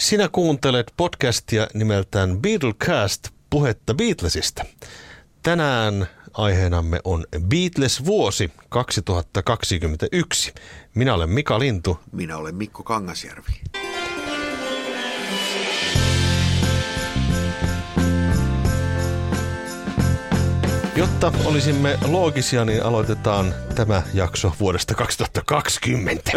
Sinä kuuntelet podcastia nimeltään Beatlecast, puhetta Beatlesista. Tänään aiheenamme on Beatles-vuosi 2021. Minä olen Mika Lintu. Minä olen Mikko Kangasjärvi. Jotta olisimme loogisia, niin aloitetaan tämä jakso vuodesta 2020.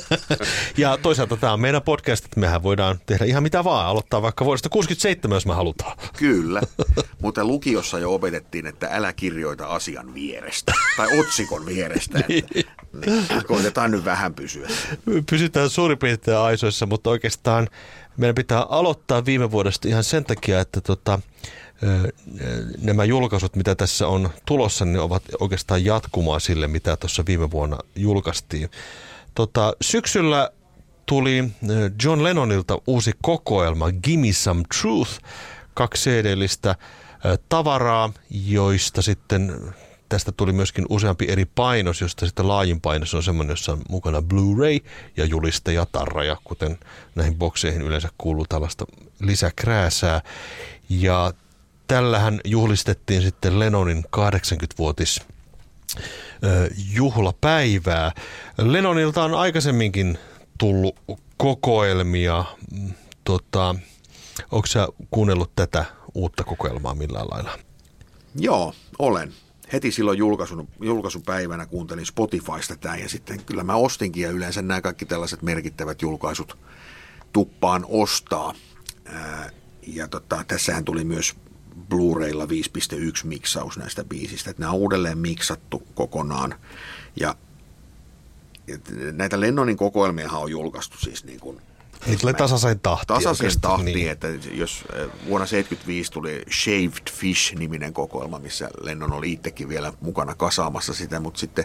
ja toisaalta tämä on meidän podcast, että mehän voidaan tehdä ihan mitä vaan, aloittaa vaikka vuodesta 67, jos me halutaan. Kyllä, mutta lukiossa jo opetettiin, että älä kirjoita asian vierestä tai otsikon vierestä. Että, niin. Koitetaan nyt vähän pysyä. Pysytään suurin piirtein aisoissa, mutta oikeastaan meidän pitää aloittaa viime vuodesta ihan sen takia, että tota, nämä julkaisut, mitä tässä on tulossa, niin ovat oikeastaan jatkumaa sille, mitä tuossa viime vuonna julkaistiin. Tota, syksyllä tuli John Lennonilta uusi kokoelma Gimme Some Truth, kaksi edellistä tavaraa, joista sitten tästä tuli myöskin useampi eri painos, josta sitten laajin painos on semmoinen, jossa on mukana Blu-ray ja juliste ja tarraja, kuten näihin bokseihin yleensä kuuluu tällaista lisäkrääsää. Ja tällähän juhlistettiin sitten Lennonin 80-vuotis juhlapäivää. Lennonilta on aikaisemminkin tullut kokoelmia. Tota, onko sä kuunnellut tätä uutta kokoelmaa millään lailla? Joo, olen. Heti silloin julkaisun, julkaisupäivänä kuuntelin Spotifysta tämän ja sitten kyllä mä ostinkin ja yleensä nämä kaikki tällaiset merkittävät julkaisut tuppaan ostaa. ja tota, tässähän tuli myös Blu-raylla 5.1 miksaus näistä biisistä. Että nämä on uudelleen miksattu kokonaan. Ja näitä Lennonin kokoelmia on julkaistu siis niin kuin Niitä tulee tasaisen tahti. Tasaisen tahti, niin. että jos eh, vuonna 1975 tuli Shaved Fish-niminen kokoelma, missä Lennon oli itsekin vielä mukana kasaamassa sitä, mutta sitten,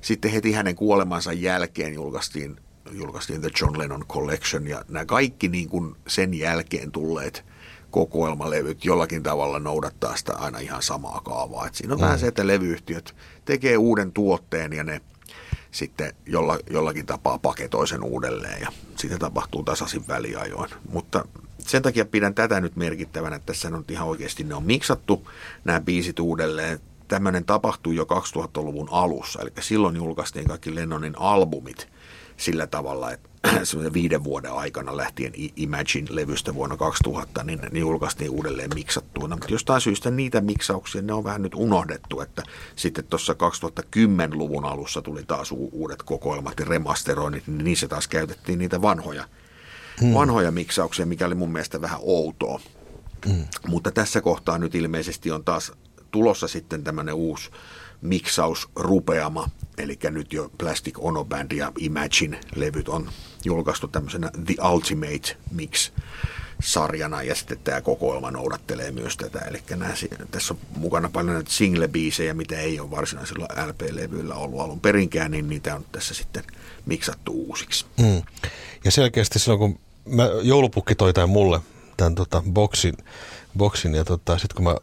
sitten heti hänen kuolemansa jälkeen julkaistiin, julkaistiin The John Lennon Collection, ja nämä kaikki niin kuin sen jälkeen tulleet kokoelmalevyt jollakin tavalla noudattaa sitä aina ihan samaa kaavaa. Et siinä on mm. vähän se, että levyyhtiöt tekee uuden tuotteen ja ne sitten jolla, jollakin tapaa paketoi sen uudelleen ja sitä tapahtuu tasaisin väliajoin. Mutta sen takia pidän tätä nyt merkittävänä, että tässä on ihan oikeasti ne on miksattu nämä biisit uudelleen. Tämmöinen tapahtui jo 2000-luvun alussa, eli silloin julkaistiin kaikki Lennonin albumit sillä tavalla, että viiden vuoden aikana lähtien Imagine-levystä vuonna 2000, niin ne julkaistiin uudelleen miksattuina. Mutta jostain syystä niitä miksauksia, ne on vähän nyt unohdettu, että sitten tuossa 2010-luvun alussa tuli taas uudet kokoelmat ja remasteroinnit, niin niissä taas käytettiin niitä vanhoja, hmm. vanhoja miksauksia, mikä oli mun mielestä vähän outoa. Hmm. Mutta tässä kohtaa nyt ilmeisesti on taas tulossa sitten tämmöinen uusi miksausrupeama, eli nyt jo Plastic Ono Band ja Imagine-levyt on julkaistu tämmöisenä The Ultimate Mix sarjana ja sitten tämä kokoelma noudattelee myös tätä. Eli tässä on mukana paljon näitä single-biisejä, mitä ei ole varsinaisilla LP-levyillä ollut alun perinkään, niin niitä on tässä sitten miksattu uusiksi. Mm. Ja selkeästi silloin, kun mä, joulupukki toi tämän mulle, tämän tota, boksin, boksin ja tota, sitten kun mä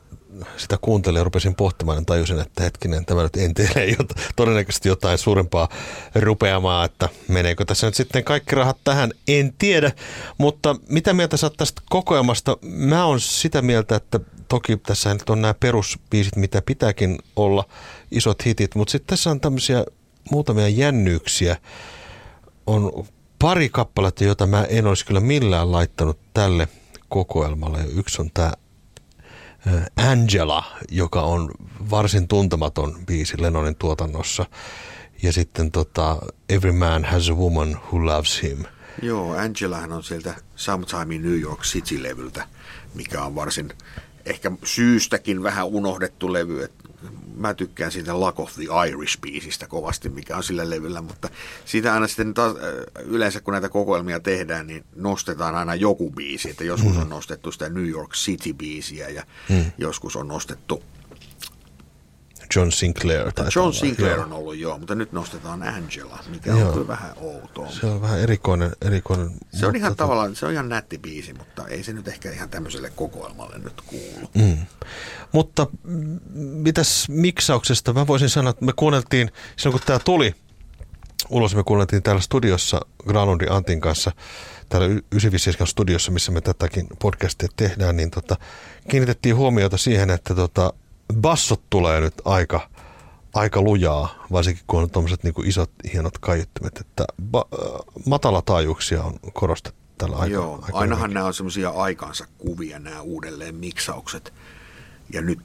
sitä kuuntelin ja rupesin pohtimaan, niin tajusin, että hetkinen, tämä nyt entelee jota, todennäköisesti jotain suurempaa rupeamaa, että meneekö tässä nyt sitten kaikki rahat tähän, en tiedä. Mutta mitä mieltä sä tästä kokoelmasta? Mä oon sitä mieltä, että toki tässä nyt on nämä perusbiisit, mitä pitääkin olla, isot hitit, mutta sitten tässä on tämmöisiä muutamia jännyyksiä. On pari kappaletta, jota mä en olisi kyllä millään laittanut tälle kokoelmalle. Yksi on tämä Angela, joka on varsin tuntematon biisi Lennonin tuotannossa. Ja sitten tota, Every Man Has a Woman Who Loves Him. Joo, Angelahan on sieltä Sometime in New York City-levyltä, mikä on varsin ehkä syystäkin vähän unohdettu levy. Et mä tykkään siitä Luck of the Irish-biisistä kovasti, mikä on sillä levyllä, mutta siitä aina sitten taas, yleensä kun näitä kokoelmia tehdään, niin nostetaan aina joku biisi, että joskus mm. on nostettu sitä New York City-biisiä ja mm. joskus on nostettu John Sinclair. John Sinclair on ollut joo, mutta nyt nostetaan Angela, mikä joo. on kyllä vähän outoa. Se on vähän erikoinen. erikoinen se on ihan tota... tavallaan, se on ihan nätti biisi, mutta ei se nyt ehkä ihan tämmöiselle kokoelmalle nyt kuulu. Mm. Mutta mitäs miksauksesta? Mä voisin sanoa, että me kuunneltiin silloin kun tämä tuli, ulos. Me kuunneltiin täällä studiossa Granlundin Antin kanssa, täällä 957 studiossa, missä me tätäkin podcastia tehdään, niin tota, kiinnitettiin huomiota siihen, että tota, bassot tulee nyt aika, aika lujaa, varsinkin kun on tuommoiset niin isot, hienot kaiuttimet, että ba- matalataajuuksia on korostettu tällä aikaa. Joo, aika ainahan hyvinkin. nämä on semmoisia aikansa kuvia, nämä uudelleen miksaukset. Ja nyt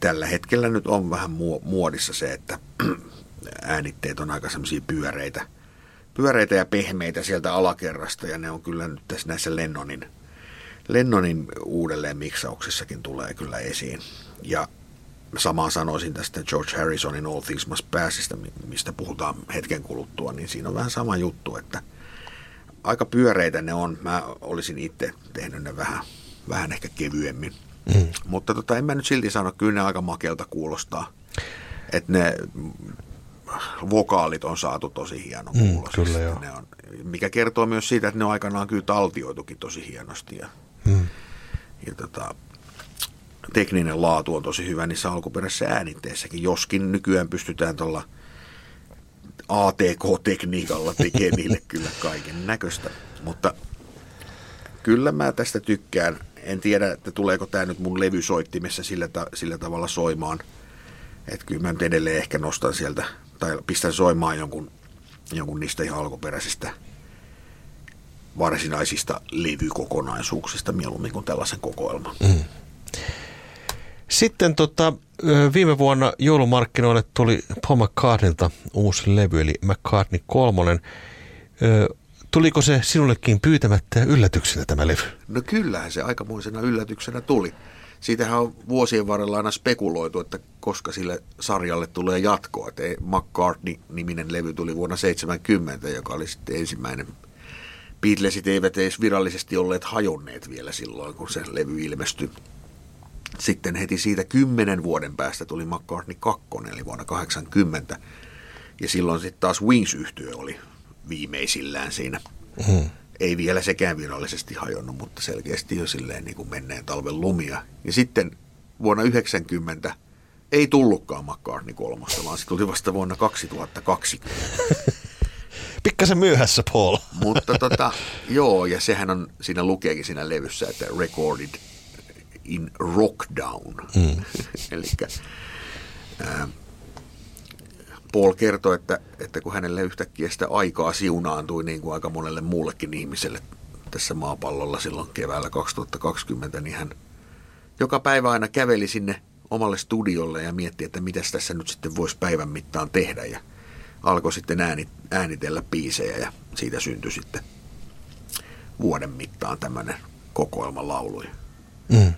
tällä hetkellä nyt on vähän muodissa se, että äänitteet on aika semmoisia pyöreitä, pyöreitä ja pehmeitä sieltä alakerrasta, ja ne on kyllä nyt tässä näissä Lennonin, Lennonin uudelleen miksauksissakin tulee kyllä esiin. Ja samaa sanoisin tästä George Harrisonin All Things Must Passista, mistä puhutaan hetken kuluttua, niin siinä on vähän sama juttu, että aika pyöreitä ne on. Mä olisin itse tehnyt ne vähän, vähän ehkä kevyemmin. Mm. Mutta tota, en mä nyt silti sano, kyllä ne aika makelta kuulostaa. Että ne vokaalit on saatu tosi hieno mm, kyllä joo. Ne on, mikä kertoo myös siitä, että ne on aikanaan kyllä taltioitukin tosi hienosti. Ja. Ja tota, tekninen laatu on tosi hyvä niissä alkuperäisissä äänitteissäkin, joskin nykyään pystytään tuolla ATK-tekniikalla tekemään niille kyllä kaiken näköistä. Mutta kyllä mä tästä tykkään. En tiedä, että tuleeko tämä nyt mun levysoittimessa sillä, ta- sillä tavalla soimaan. Että kyllä mä nyt edelleen ehkä nostan sieltä tai pistän soimaan jonkun, jonkun niistä ihan alkuperäisistä varsinaisista levykokonaisuuksista mieluummin kuin tällaisen kokoelman. Mm. Sitten tota, viime vuonna joulumarkkinoille tuli Paul McCartneylta uusi levy, eli McCartney kolmonen. Tuliko se sinullekin pyytämättä yllätyksenä tämä levy? No kyllähän se aikamoisena yllätyksenä tuli. Siitähän on vuosien varrella aina spekuloitu, että koska sille sarjalle tulee jatkoa. Että McCartney-niminen levy tuli vuonna 70, joka oli sitten ensimmäinen. Beatlesit eivät edes virallisesti olleet hajonneet vielä silloin, kun se levy ilmestyi. Sitten heti siitä kymmenen vuoden päästä tuli McCartney 2, eli vuonna 80. Ja silloin sitten taas wings yhtyö oli viimeisillään siinä. Mm ei vielä sekään virallisesti hajonnut, mutta selkeästi jo silleen niin kuin menneen talven lumia. Ja sitten vuonna 90 ei tullutkaan McCartney kolmosta, vaan se tuli vasta vuonna 2020. Pikkasen myöhässä, Paul. Mutta tota, joo, ja sehän on, siinä lukeekin siinä levyssä, että recorded in rockdown. Mm. Eli Paul kertoi, että, että kun hänelle yhtäkkiä sitä aikaa siunaantui niin kuin aika monelle muullekin ihmiselle tässä maapallolla silloin keväällä 2020, niin hän joka päivä aina käveli sinne omalle studiolle ja mietti, että mitä tässä nyt sitten voisi päivän mittaan tehdä. Ja alkoi sitten ääni, äänitellä biisejä ja siitä syntyi sitten vuoden mittaan tämmöinen kokoelma lauluja. Mm.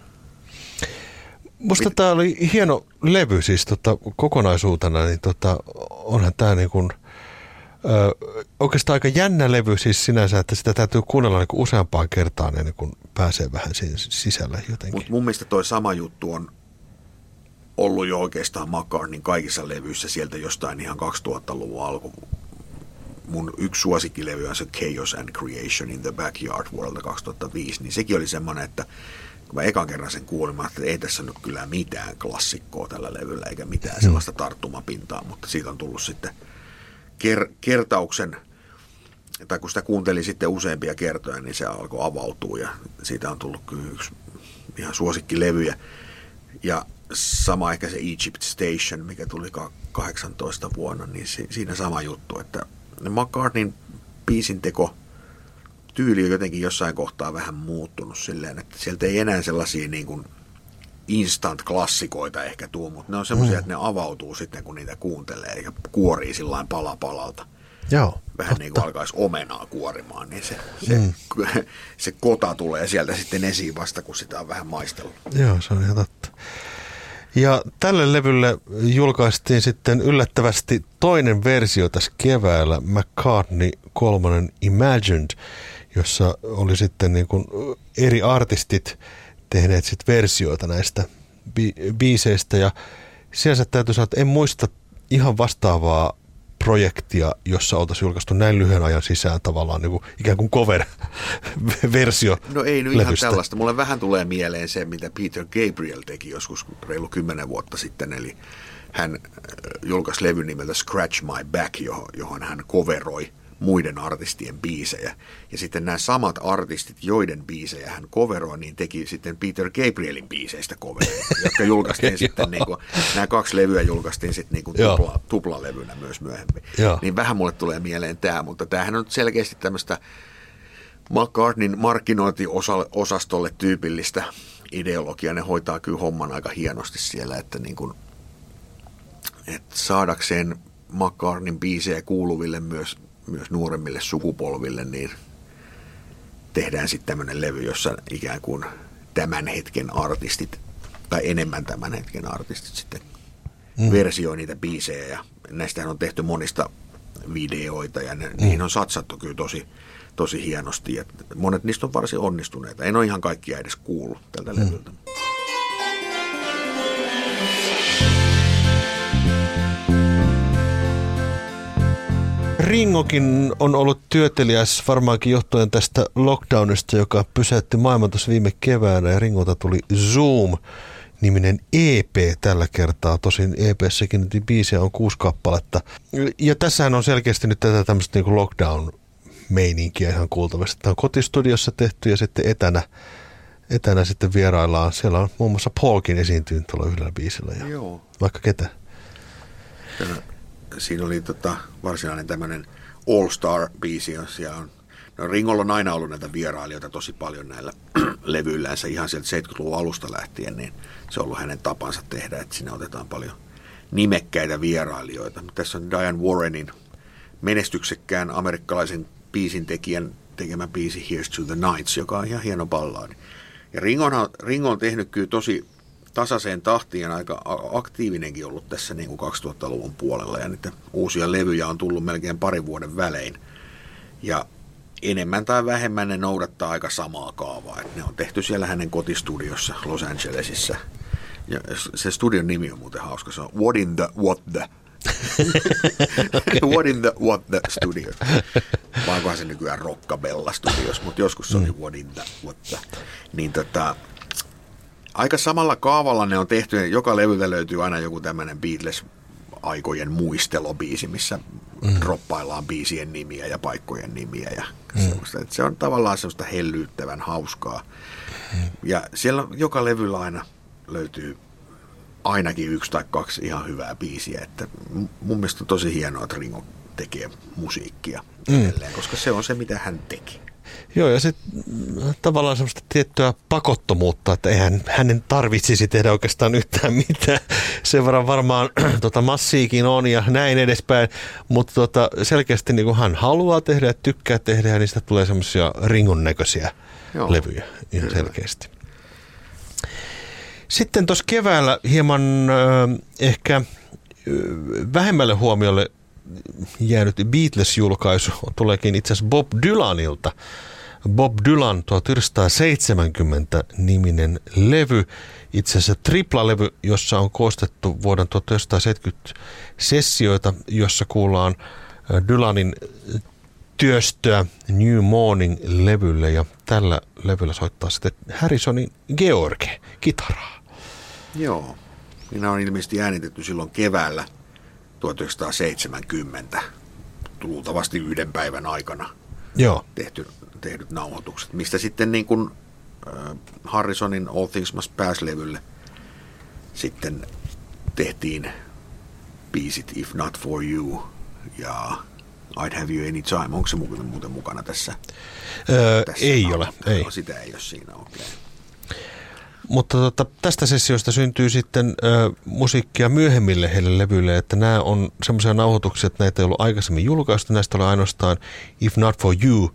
Musta tämä oli hieno levy siis tota, kokonaisuutena, niin tota, onhan tämä niin kuin, ö, oikeastaan aika jännä levy siis sinänsä, että sitä täytyy kuunnella niin kuin useampaan kertaan ennen kuin pääsee vähän siinä sisällä jotenkin. Mutta mun mielestä toi sama juttu on ollut jo oikeastaan McCartneyn kaikissa levyissä sieltä jostain ihan 2000-luvun alku. Mun yksi suosikkilevy on se Chaos and Creation in the Backyard vuodelta 2005, niin sekin oli semmoinen, että kun mä ekan kerran sen kuulin, että ei tässä nyt kyllä mitään klassikkoa tällä levyllä, eikä mitään mm. sellaista tarttumapintaa, mutta siitä on tullut sitten ker- kertauksen, tai kun sitä kuuntelin sitten useampia kertoja, niin se alkoi avautua ja siitä on tullut kyllä yksi ihan suosikkilevyjä. Ja sama ehkä se Egypt Station, mikä tuli 18 vuonna, niin siinä sama juttu, että McCartneyn biisinteko tyyli on jotenkin jossain kohtaa vähän muuttunut silleen, että sieltä ei enää sellaisia niin kuin instant-klassikoita ehkä tuu, mutta ne on semmoisia, mm. että ne avautuu sitten, kun niitä kuuntelee ja kuorii sillä pala palalta. Joo, Vähän totta. niin kuin alkaisi omenaa kuorimaan, niin se, se, mm. se kota tulee sieltä sitten esiin vasta, kun sitä on vähän maistellut. Joo, se on ihan totta. Ja tälle levylle julkaistiin sitten yllättävästi toinen versio tässä keväällä, McCartney kolmonen Imagined, jossa oli sitten niin kuin eri artistit tehneet sit versioita näistä bi- biiseistä. Ja sinänsä täytyy sanoa, että en muista ihan vastaavaa projektia, jossa oltaisiin julkaistu näin lyhyen ajan sisään tavallaan niin kuin, ikään kuin cover-versio No ei nyt levystä. ihan tällaista. Mulle vähän tulee mieleen se, mitä Peter Gabriel teki joskus reilu kymmenen vuotta sitten, eli hän äh, julkaisi levyn nimeltä Scratch My Back, johon, johon hän coveroi muiden artistien biisejä. Ja sitten nämä samat artistit, joiden biisejä hän coveroi, niin teki sitten Peter Gabrielin biiseistä covereja, jotka julkaistiin sitten, niin kuin, nämä kaksi levyä julkaistiin sitten niin kuin tupla, tuplalevynä myös myöhemmin. Joo. Niin vähän mulle tulee mieleen tämä, mutta tämähän on selkeästi tämmöistä McCartneyn markkinointiosastolle tyypillistä ideologiaa. Ne hoitaa kyllä homman aika hienosti siellä, että niin kuin, että saadakseen McCartneyn biisejä kuuluville myös myös nuoremmille sukupolville, niin tehdään sitten tämmöinen levy, jossa ikään kuin tämän hetken artistit, tai enemmän tämän hetken artistit sitten mm. versioi niitä biisejä. Ja näistähän on tehty monista videoita ja ne, mm. niihin on satsattu kyllä tosi, tosi hienosti. Ja monet niistä on varsin onnistuneita. En ole ihan kaikkia edes kuullut tältä mm. levyltä. Ringokin on ollut työtelijäs varmaankin johtuen tästä lockdownista, joka pysäytti maailman tuossa viime keväänä ja Ringolta tuli Zoom niminen EP tällä kertaa. Tosin EPssäkin nyt biisejä on kuusi kappaletta. Ja tässähän on selkeästi nyt tätä tämmöistä niin lockdown meininkiä ihan kuultavasti. Tämä on kotistudiossa tehty ja sitten etänä, etänä sitten vieraillaan. Siellä on muun muassa Paulkin esiintynyt tuolla yhdellä biisillä ja Joo. vaikka ketä siinä oli tota, varsinainen tämmöinen All-Star-biisi, jossa on No Ringolla on aina ollut näitä vierailijoita tosi paljon näillä levyillänsä ihan sieltä 70-luvun alusta lähtien, niin se on ollut hänen tapansa tehdä, että sinne otetaan paljon nimekkäitä vierailijoita. Tässä on Diane Warrenin menestyksekkään amerikkalaisen biisin tekijän tekemä biisi Here's to the Nights, joka on ihan hieno ballaadi. Ja Ringo on, Ringo on tehnyt kyllä tosi tasaiseen tahtiin aika aktiivinenkin ollut tässä niin kuin 2000-luvun puolella ja niitä uusia levyjä on tullut melkein parin vuoden välein. Ja enemmän tai vähemmän ne noudattaa aika samaa kaavaa. Et ne on tehty siellä hänen kotistudiossa Los Angelesissa. Ja se studion nimi on muuten hauska. Se on What in the What the What in the What the Studios. Vai se nykyään Rockabella Studios, mutta joskus se oli mm. What in the What the. Niin tota, aika samalla kaavalla ne on tehty. Joka levyltä löytyy aina joku tämmöinen Beatles aikojen muistelobiisi, missä mm. droppaillaan biisien nimiä ja paikkojen nimiä ja mm. Se on tavallaan semmoista hellyyttävän hauskaa. Mm. Ja siellä joka levyllä aina löytyy ainakin yksi tai kaksi ihan hyvää biisiä. Että mun mielestä on tosi hienoa, että Ringo tekee musiikkia mm. edelleen, koska se on se, mitä hän teki. Joo, ja sitten tavallaan semmoista tiettyä pakottomuutta, että eihän hänen tarvitsisi tehdä oikeastaan yhtään mitään. Sen verran varmaan tota, massiikin on ja näin edespäin, mutta tota, selkeästi niin kuin hän haluaa tehdä ja tykkää tehdä, ja niistä tulee semmoisia ringon näköisiä Joo. levyjä ihan Kyllä. selkeästi. Sitten tuossa keväällä hieman äh, ehkä vähemmälle huomiolle jäänyt. Beatles-julkaisu tuleekin itse asiassa Bob Dylanilta. Bob Dylan 1970 niminen levy, itse asiassa triplalevy, jossa on koostettu vuoden 1970 sessioita, jossa kuullaan Dylanin työstöä New Morning-levylle ja tällä levyllä soittaa sitten Harrisonin George kitaraa. Joo, minä on ilmeisesti äänitetty silloin keväällä 1970, luultavasti yhden päivän aikana Joo. Tehty, tehdyt nauhoitukset, mistä sitten niin kuin Harrisonin All Things Must Pass-levylle sitten tehtiin biisit If Not For You ja I'd Have You Any Time. Onko se muuten mukana tässä? Öö, tässä ei ole. Ei. Sitä ei ole siinä, okei. Okay. Mutta tota, tästä sessiosta syntyy sitten ö, musiikkia myöhemmille heille levyille, että nämä on semmoisia nauhoituksia, että näitä ei ollut aikaisemmin julkaistu. Näistä oli ainoastaan If Not For You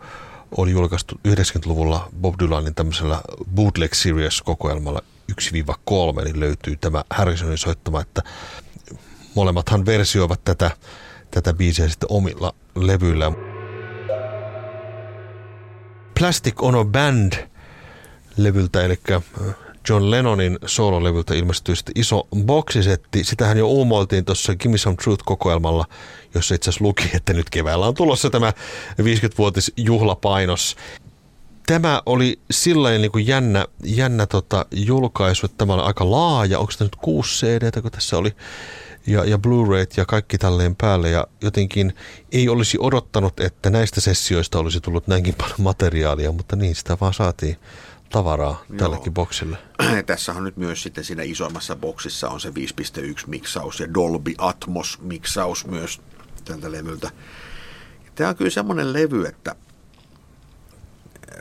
oli julkaistu 90-luvulla Bob Dylanin tämmöisellä Bootleg Series-kokoelmalla 1-3, niin löytyy tämä Harrisonin soittama, että molemmathan versioivat tätä, tätä biisiä sitten omilla levyillä. Plastic on a Band levyltä, eli John Lennonin soololevyltä ilmestyi iso boksisetti. Sitähän jo uumoiltiin tuossa Gimme Some Truth-kokoelmalla, jossa itse asiassa luki, että nyt keväällä on tulossa tämä 50-vuotis juhlapainos. Tämä oli sillä niin kuin jännä, jännä tota julkaisu, että tämä oli aika laaja. Onko tämä nyt kuusi CD, kun tässä oli ja, ja Blu-rayt ja kaikki tälleen päälle ja jotenkin ei olisi odottanut, että näistä sessioista olisi tullut näinkin paljon materiaalia, mutta niin sitä vaan saatiin tavaraa Joo. tällekin boksille. Tässä on nyt myös sitten siinä isoimmassa boksissa on se 5.1 miksaus ja Dolby Atmos miksaus myös tältä levyltä. Tämä on kyllä semmoinen levy, että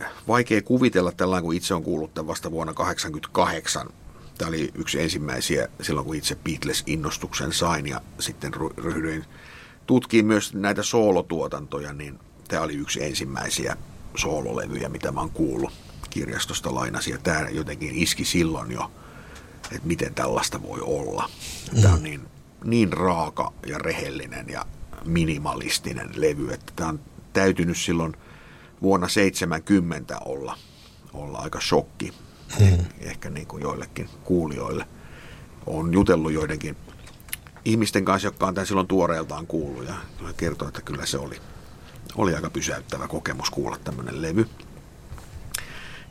eh, vaikea kuvitella tällä kun itse on kuullut tämän vasta vuonna 1988. Tämä oli yksi ensimmäisiä silloin, kun itse Beatles-innostuksen sain ja sitten ryhdyin tutkiin myös näitä soolotuotantoja, niin tämä oli yksi ensimmäisiä soololevyjä, mitä mä oon kuullut kirjastosta lainasi. Ja tämä jotenkin iski silloin jo, että miten tällaista voi olla. Tämä on mm. niin, niin raaka ja rehellinen ja minimalistinen levy, että tämä on täytynyt silloin vuonna 70 olla, olla aika shokki mm. ehkä niin kuin joillekin kuulijoille. on jutellut joidenkin ihmisten kanssa, jotka on tämän silloin tuoreeltaan kuullut ja kertoo, että kyllä se oli, oli aika pysäyttävä kokemus kuulla tämmöinen levy.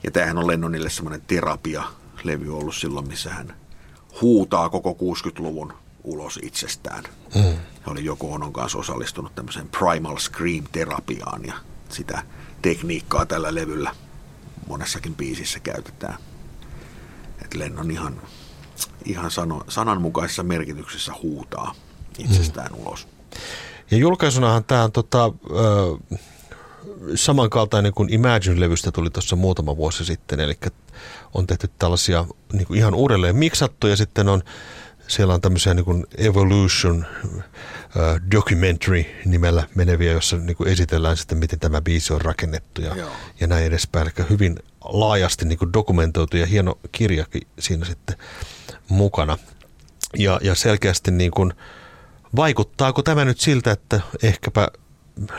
Ja tämähän on Lennonille semmoinen terapia-levy ollut silloin, missä hän huutaa koko 60-luvun ulos itsestään. Mm. Hän oli Joko Onon kanssa osallistunut tämmöiseen Primal Scream-terapiaan ja sitä tekniikkaa tällä levyllä monessakin biisissä käytetään. Et Lennon ihan, ihan sano, sananmukaisessa merkityksessä huutaa itsestään mm. ulos. Ja julkaisunahan tämä on tota, ö, samankaltainen kuin Imagine-levystä tuli tuossa muutama vuosi sitten, eli on tehty tällaisia niin kuin ihan uudelleen miksattu ja sitten on siellä on tämmöisiä niin kuin Evolution uh, Documentary nimellä meneviä, jossa niin kuin esitellään sitten, miten tämä biisi on rakennettu ja, ja näin edespäin. Eli hyvin laajasti niin kuin dokumentoitu ja hieno kirjakin siinä sitten mukana. Ja, ja selkeästi niin kuin, vaikuttaako tämä nyt siltä, että ehkäpä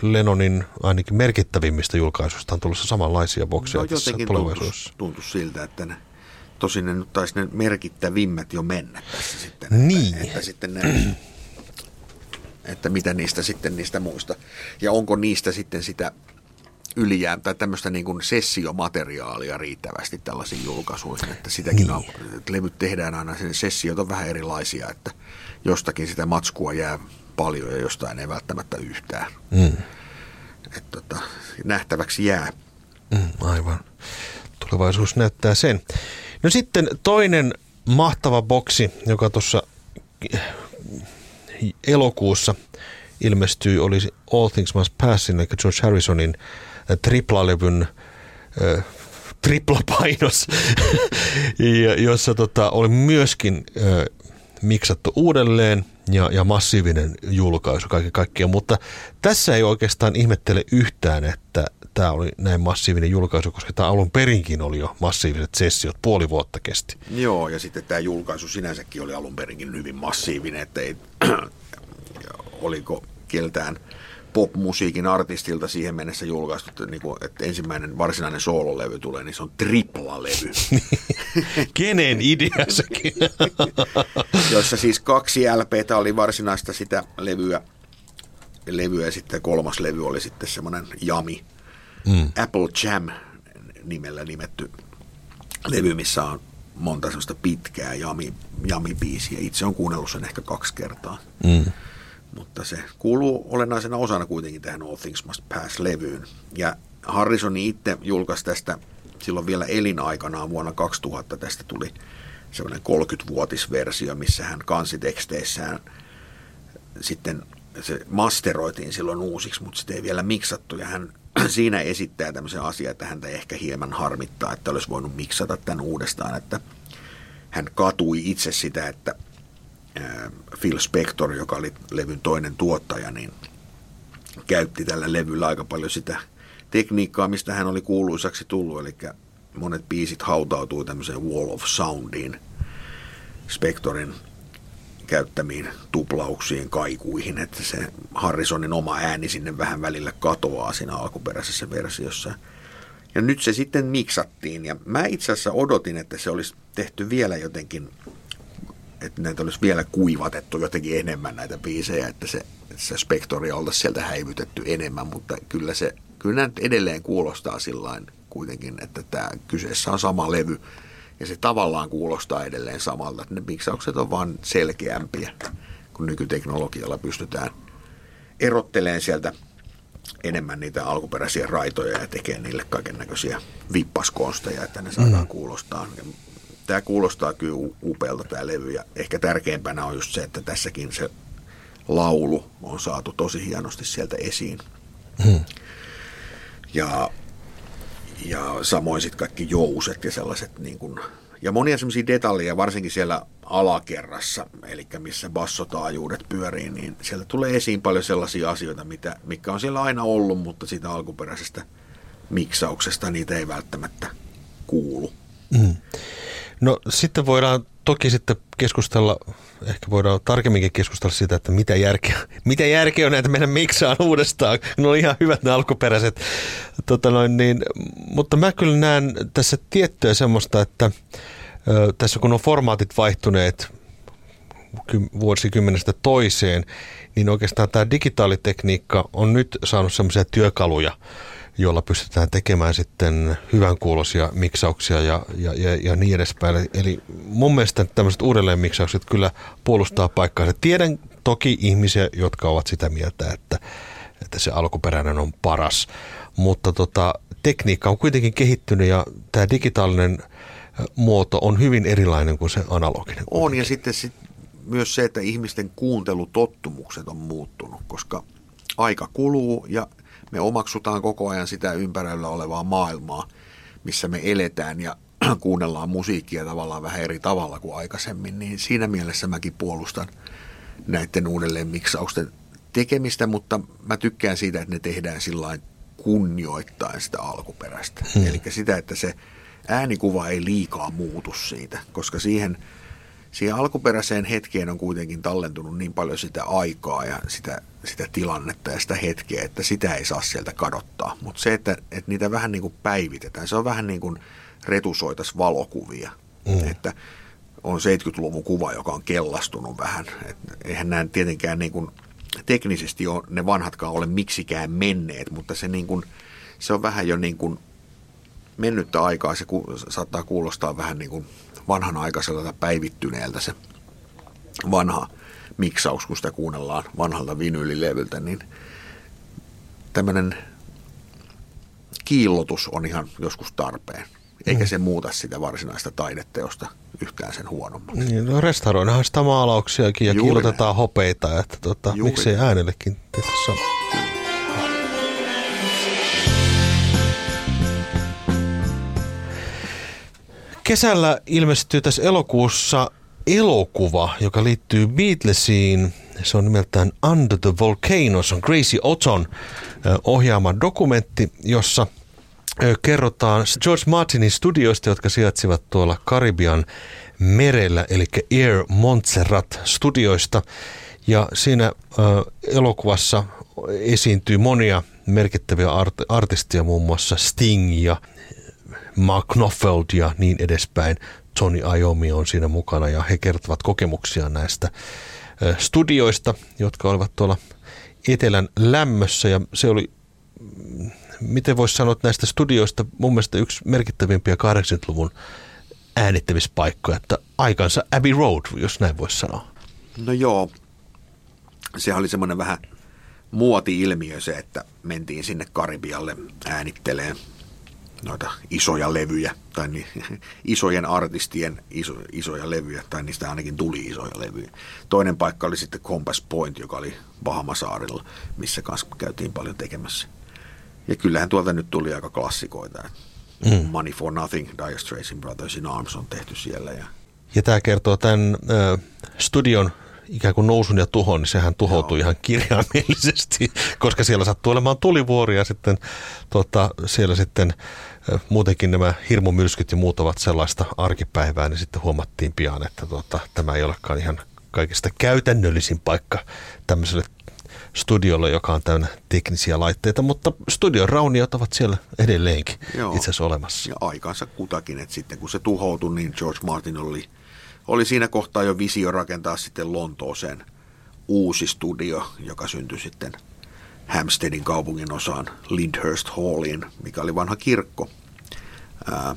Lennonin ainakin merkittävimmistä julkaisuista on tulossa samanlaisia bokseja no, tässä tulevaisuudessa. Tuntuu, siltä, että ne, tosin ne nyt taisi ne merkittävimmät jo mennä tässä sitten. Niin. Että, että, sitten ne, että mitä niistä sitten niistä muista. Ja onko niistä sitten sitä ylijää tai tämmöistä niin kuin sessiomateriaalia riittävästi tällaisiin julkaisuihin, että sitäkin niin. on, että levyt tehdään aina, sen sessiot on vähän erilaisia, että jostakin sitä matskua jää paljon ja jostain ei välttämättä yhtään. Mm. Et tota, nähtäväksi jää. Mm, aivan. Tulevaisuus näyttää sen. No sitten toinen mahtava boksi, joka tuossa elokuussa ilmestyi, oli All Things Must Pass, eli George Harrisonin triplalevyn äh, triplapainos, jossa tota, oli myöskin äh, miksattu uudelleen ja, ja massiivinen julkaisu kaiken kaikkiaan, mutta tässä ei oikeastaan ihmettele yhtään, että tämä oli näin massiivinen julkaisu, koska tämä alun perinkin oli jo massiiviset sessiot, puoli vuotta kesti. Joo, ja sitten tämä julkaisu sinänsäkin oli alun perinkin hyvin massiivinen, että ei, oliko keltään popmusiikin artistilta siihen mennessä julkaistu, että, niin kuin, että ensimmäinen varsinainen soololevy tulee, niin se on triplalevy. Kenen idea sekin? Jossa siis kaksi LPtä oli varsinaista sitä levyä, levyä ja sitten kolmas levy oli sitten semmoinen Jami, mm. Apple Jam nimellä nimetty levy, missä on monta semmoista pitkää jami, jami-biisiä. Itse on kuunnellut sen ehkä kaksi kertaa. Mm mutta se kuuluu olennaisena osana kuitenkin tähän All Things Must Pass-levyyn. Ja Harrison itse julkaisi tästä silloin vielä elinaikanaan vuonna 2000 tästä tuli semmoinen 30-vuotisversio, missä hän kansiteksteissään sitten se masteroitiin silloin uusiksi, mutta sitä ei vielä miksattu ja hän siinä esittää tämmöisen asian, että häntä ehkä hieman harmittaa, että olisi voinut miksata tämän uudestaan, että hän katui itse sitä, että Phil Spector, joka oli levyn toinen tuottaja, niin käytti tällä levyllä aika paljon sitä tekniikkaa, mistä hän oli kuuluisaksi tullut, eli monet biisit hautautui tämmöiseen Wall of Soundiin, Spectorin käyttämiin tuplauksiin, kaikuihin, että se Harrisonin oma ääni sinne vähän välillä katoaa siinä alkuperäisessä versiossa. Ja nyt se sitten miksattiin, ja mä itse asiassa odotin, että se olisi tehty vielä jotenkin että näitä olisi vielä kuivatettu jotenkin enemmän näitä biisejä, että se, se spektori oltaisiin sieltä häivytetty enemmän, mutta kyllä se kyllä nyt edelleen kuulostaa sillain kuitenkin, että tämä kyseessä on sama levy ja se tavallaan kuulostaa edelleen samalta, että ne miksaukset on vaan selkeämpiä kun nykyteknologialla pystytään erottelemaan sieltä enemmän niitä alkuperäisiä raitoja ja tekee niille kaiken näköisiä vippaskonsteja, että ne saadaan mm. kuulostaa. Tämä kuulostaa kyllä upealta tämä levy ja ehkä tärkeimpänä on just se, että tässäkin se laulu on saatu tosi hienosti sieltä esiin. Mm. Ja, ja samoin sitten kaikki jouset ja sellaiset niin kuin, ja monia semmoisia detaljeja, varsinkin siellä alakerrassa, eli missä bassotaajuudet pyörii, niin siellä tulee esiin paljon sellaisia asioita, mitä, mikä on siellä aina ollut, mutta siitä alkuperäisestä miksauksesta niitä ei välttämättä kuulu. Mm. No sitten voidaan toki sitten keskustella, ehkä voidaan tarkemminkin keskustella siitä, että mitä järkeä, mitä järkeä on näitä meidän miksaan uudestaan. Ne on ihan hyvät ne alkuperäiset. Tota noin, niin, mutta mä kyllä näen tässä tiettyä semmoista, että ö, tässä kun on formaatit vaihtuneet vuosikymmenestä toiseen, niin oikeastaan tämä digitaalitekniikka on nyt saanut semmoisia työkaluja, jolla pystytään tekemään sitten hyvän kuulosia miksauksia ja, ja, ja, ja niin edespäin. Eli mun mielestä tämmöiset uudelleenmiksaukset kyllä puolustaa paikkaa. Tiedän toki ihmisiä, jotka ovat sitä mieltä, että, että se alkuperäinen on paras, mutta tota, tekniikka on kuitenkin kehittynyt ja tämä digitaalinen muoto on hyvin erilainen kuin se analoginen. On ja sitten sit myös se, että ihmisten kuuntelutottumukset on muuttunut, koska aika kuluu ja – me omaksutaan koko ajan sitä ympärillä olevaa maailmaa, missä me eletään ja kuunnellaan musiikkia tavallaan vähän eri tavalla kuin aikaisemmin, niin siinä mielessä mäkin puolustan näiden uudelleen miksausten tekemistä, mutta mä tykkään siitä, että ne tehdään sillä kunnioittaen sitä alkuperäistä. Hmm. Eli sitä, että se äänikuva ei liikaa muutu siitä, koska siihen – siihen alkuperäiseen hetkeen on kuitenkin tallentunut niin paljon sitä aikaa ja sitä, sitä tilannetta ja sitä hetkeä, että sitä ei saa sieltä kadottaa. Mutta se, että, että niitä vähän niin kuin päivitetään, se on vähän niin kuin retusoitas valokuvia. Mm. Että on 70-luvun kuva, joka on kellastunut vähän. Et eihän nämä tietenkään niin kuin teknisesti ole, ne vanhatkaan ole miksikään menneet, mutta se, niin kuin, se on vähän jo niin kuin mennyttä aikaa. Se ku, saattaa kuulostaa vähän niin kuin vanhanaikaiselta päivittyneeltä se vanha miksaus, kun sitä kuunnellaan vanhalta vinyylilevyltä, niin tämmöinen kiillotus on ihan joskus tarpeen. Eikä mm. se muuta sitä varsinaista taideteosta yhtään sen huonommaksi. Niin, no restauroinahan sitä maalauksiakin ja Juuri kiillotetaan hopeita, että tota, miksei äänellekin tehdä sama. Kesällä ilmestyy tässä elokuussa elokuva, joka liittyy Beatlesiin. Se on nimeltään Under the Volcano. Se on Gracie Otton ohjaama dokumentti, jossa kerrotaan George Martinin studioista, jotka sijaitsivat tuolla Karibian merellä, eli Air Montserrat studioista. Ja siinä elokuvassa esiintyy monia merkittäviä art- artisteja, muun muassa Sting ja Mark Knopfeld ja niin edespäin. Tony Iommi on siinä mukana ja he kertovat kokemuksia näistä studioista, jotka olivat tuolla etelän lämmössä ja se oli, mm, miten voisi sanoa näistä studioista, mun mielestä yksi merkittävimpiä 80-luvun äänittämispaikkoja, että aikansa Abbey Road, jos näin voisi sanoa. No joo, se oli semmoinen vähän muoti-ilmiö se, että mentiin sinne Karibialle äänitteleen noita isoja levyjä, tai niin, isojen artistien iso, isoja levyjä, tai niistä ainakin tuli isoja levyjä. Toinen paikka oli sitten Compass Point, joka oli Bahamasaarilla, missä kanssa käytiin paljon tekemässä. Ja kyllähän tuolta nyt tuli aika klassikoita. Mm. Money for Nothing, Dire Straits Brothers in Arms on tehty siellä. Ja, ja tämä kertoo tämän äh, studion ikään kuin nousun ja tuhon, niin sehän tuhoutui Joo. ihan kirjaimellisesti, koska siellä sattuu olemaan tulivuoria ja sitten tota, siellä sitten muutenkin nämä hirmumyrskyt ja muut ovat sellaista arkipäivää, niin sitten huomattiin pian, että tota, tämä ei olekaan ihan kaikista käytännöllisin paikka tämmöiselle studiolle, joka on täynnä teknisiä laitteita, mutta studion rauniot ovat siellä edelleenkin Joo. itse asiassa olemassa. Ja aikansa kutakin, että sitten kun se tuhoutui, niin George Martin oli, oli siinä kohtaa jo visio rakentaa sitten Lontooseen uusi studio, joka syntyi sitten – Hampsteadin kaupungin osaan Lyndhurst Halliin, mikä oli vanha kirkko. Ää,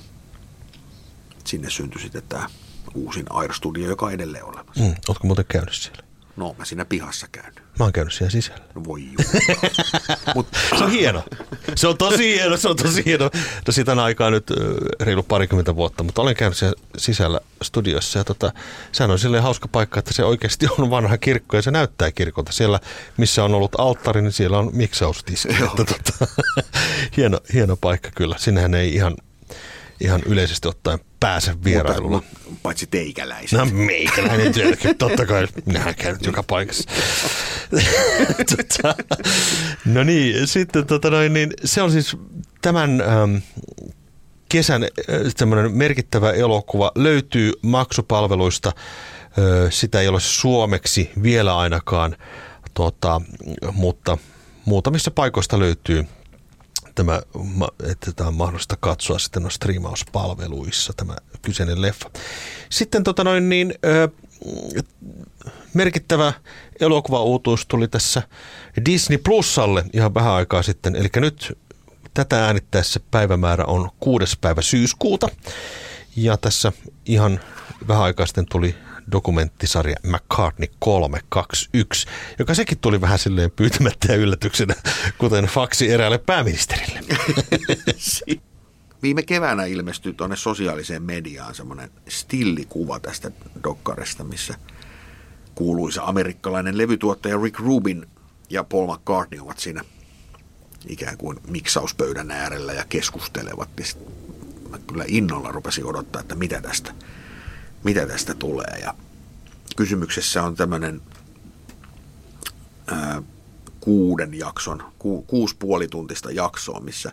sinne syntyi sitten tämä uusin Air Studio, joka on edelleen olemassa. Mm, oletko muuten käynyt siellä? No, mä siinä pihassa käyn. Mä oon käynyt siellä sisällä. No voi juu. Mut, Se on hieno. Se on tosi hieno, se on tosi hieno. No siitä on aikaa nyt reilu parikymmentä vuotta, mutta olen käynyt siellä sisällä studiossa ja tota, sehän on silleen hauska paikka, että se oikeasti on vanha kirkko ja se näyttää kirkolta. Siellä, missä on ollut alttari, niin siellä on miksaustiski. Että, tota, hieno, hieno paikka kyllä. Sinnehän ei ihan, ihan yleisesti ottaen pääse vierailulla. Mutta paitsi teikäläiset. No meikäläinen työkin, totta kai. Minähän käynyt joka paikassa. tota, no niin, sitten tota noin, niin se on siis tämän ähm, kesän äh, merkittävä elokuva. Löytyy maksupalveluista. Ö, sitä ei ole suomeksi vielä ainakaan, tota, mutta muutamissa paikoista löytyy tämä, että tämä on mahdollista katsoa sitten no striimauspalveluissa tämä kyseinen leffa. Sitten tota noin niin, ö, merkittävä elokuvauutuus tuli tässä Disney Plusalle ihan vähän aikaa sitten. Eli nyt tätä äänittäessä päivämäärä on kuudes päivä syyskuuta. Ja tässä ihan vähän aikaa sitten tuli dokumenttisarja McCartney 321, joka sekin tuli vähän silleen pyytämättä ja yllätyksenä, kuten faksi eräälle pääministerille. Viime keväänä ilmestyi tuonne sosiaaliseen mediaan semmoinen stillikuva tästä dokkarista, missä kuuluisa amerikkalainen levytuottaja Rick Rubin ja Paul McCartney ovat siinä ikään kuin miksauspöydän äärellä ja keskustelevat. Niin mä kyllä innolla rupesin odottaa, että mitä tästä, mitä tästä tulee. Ja kysymyksessä on tämmöinen ää, kuuden jakson, ku, kuusi puolituntista jaksoa, missä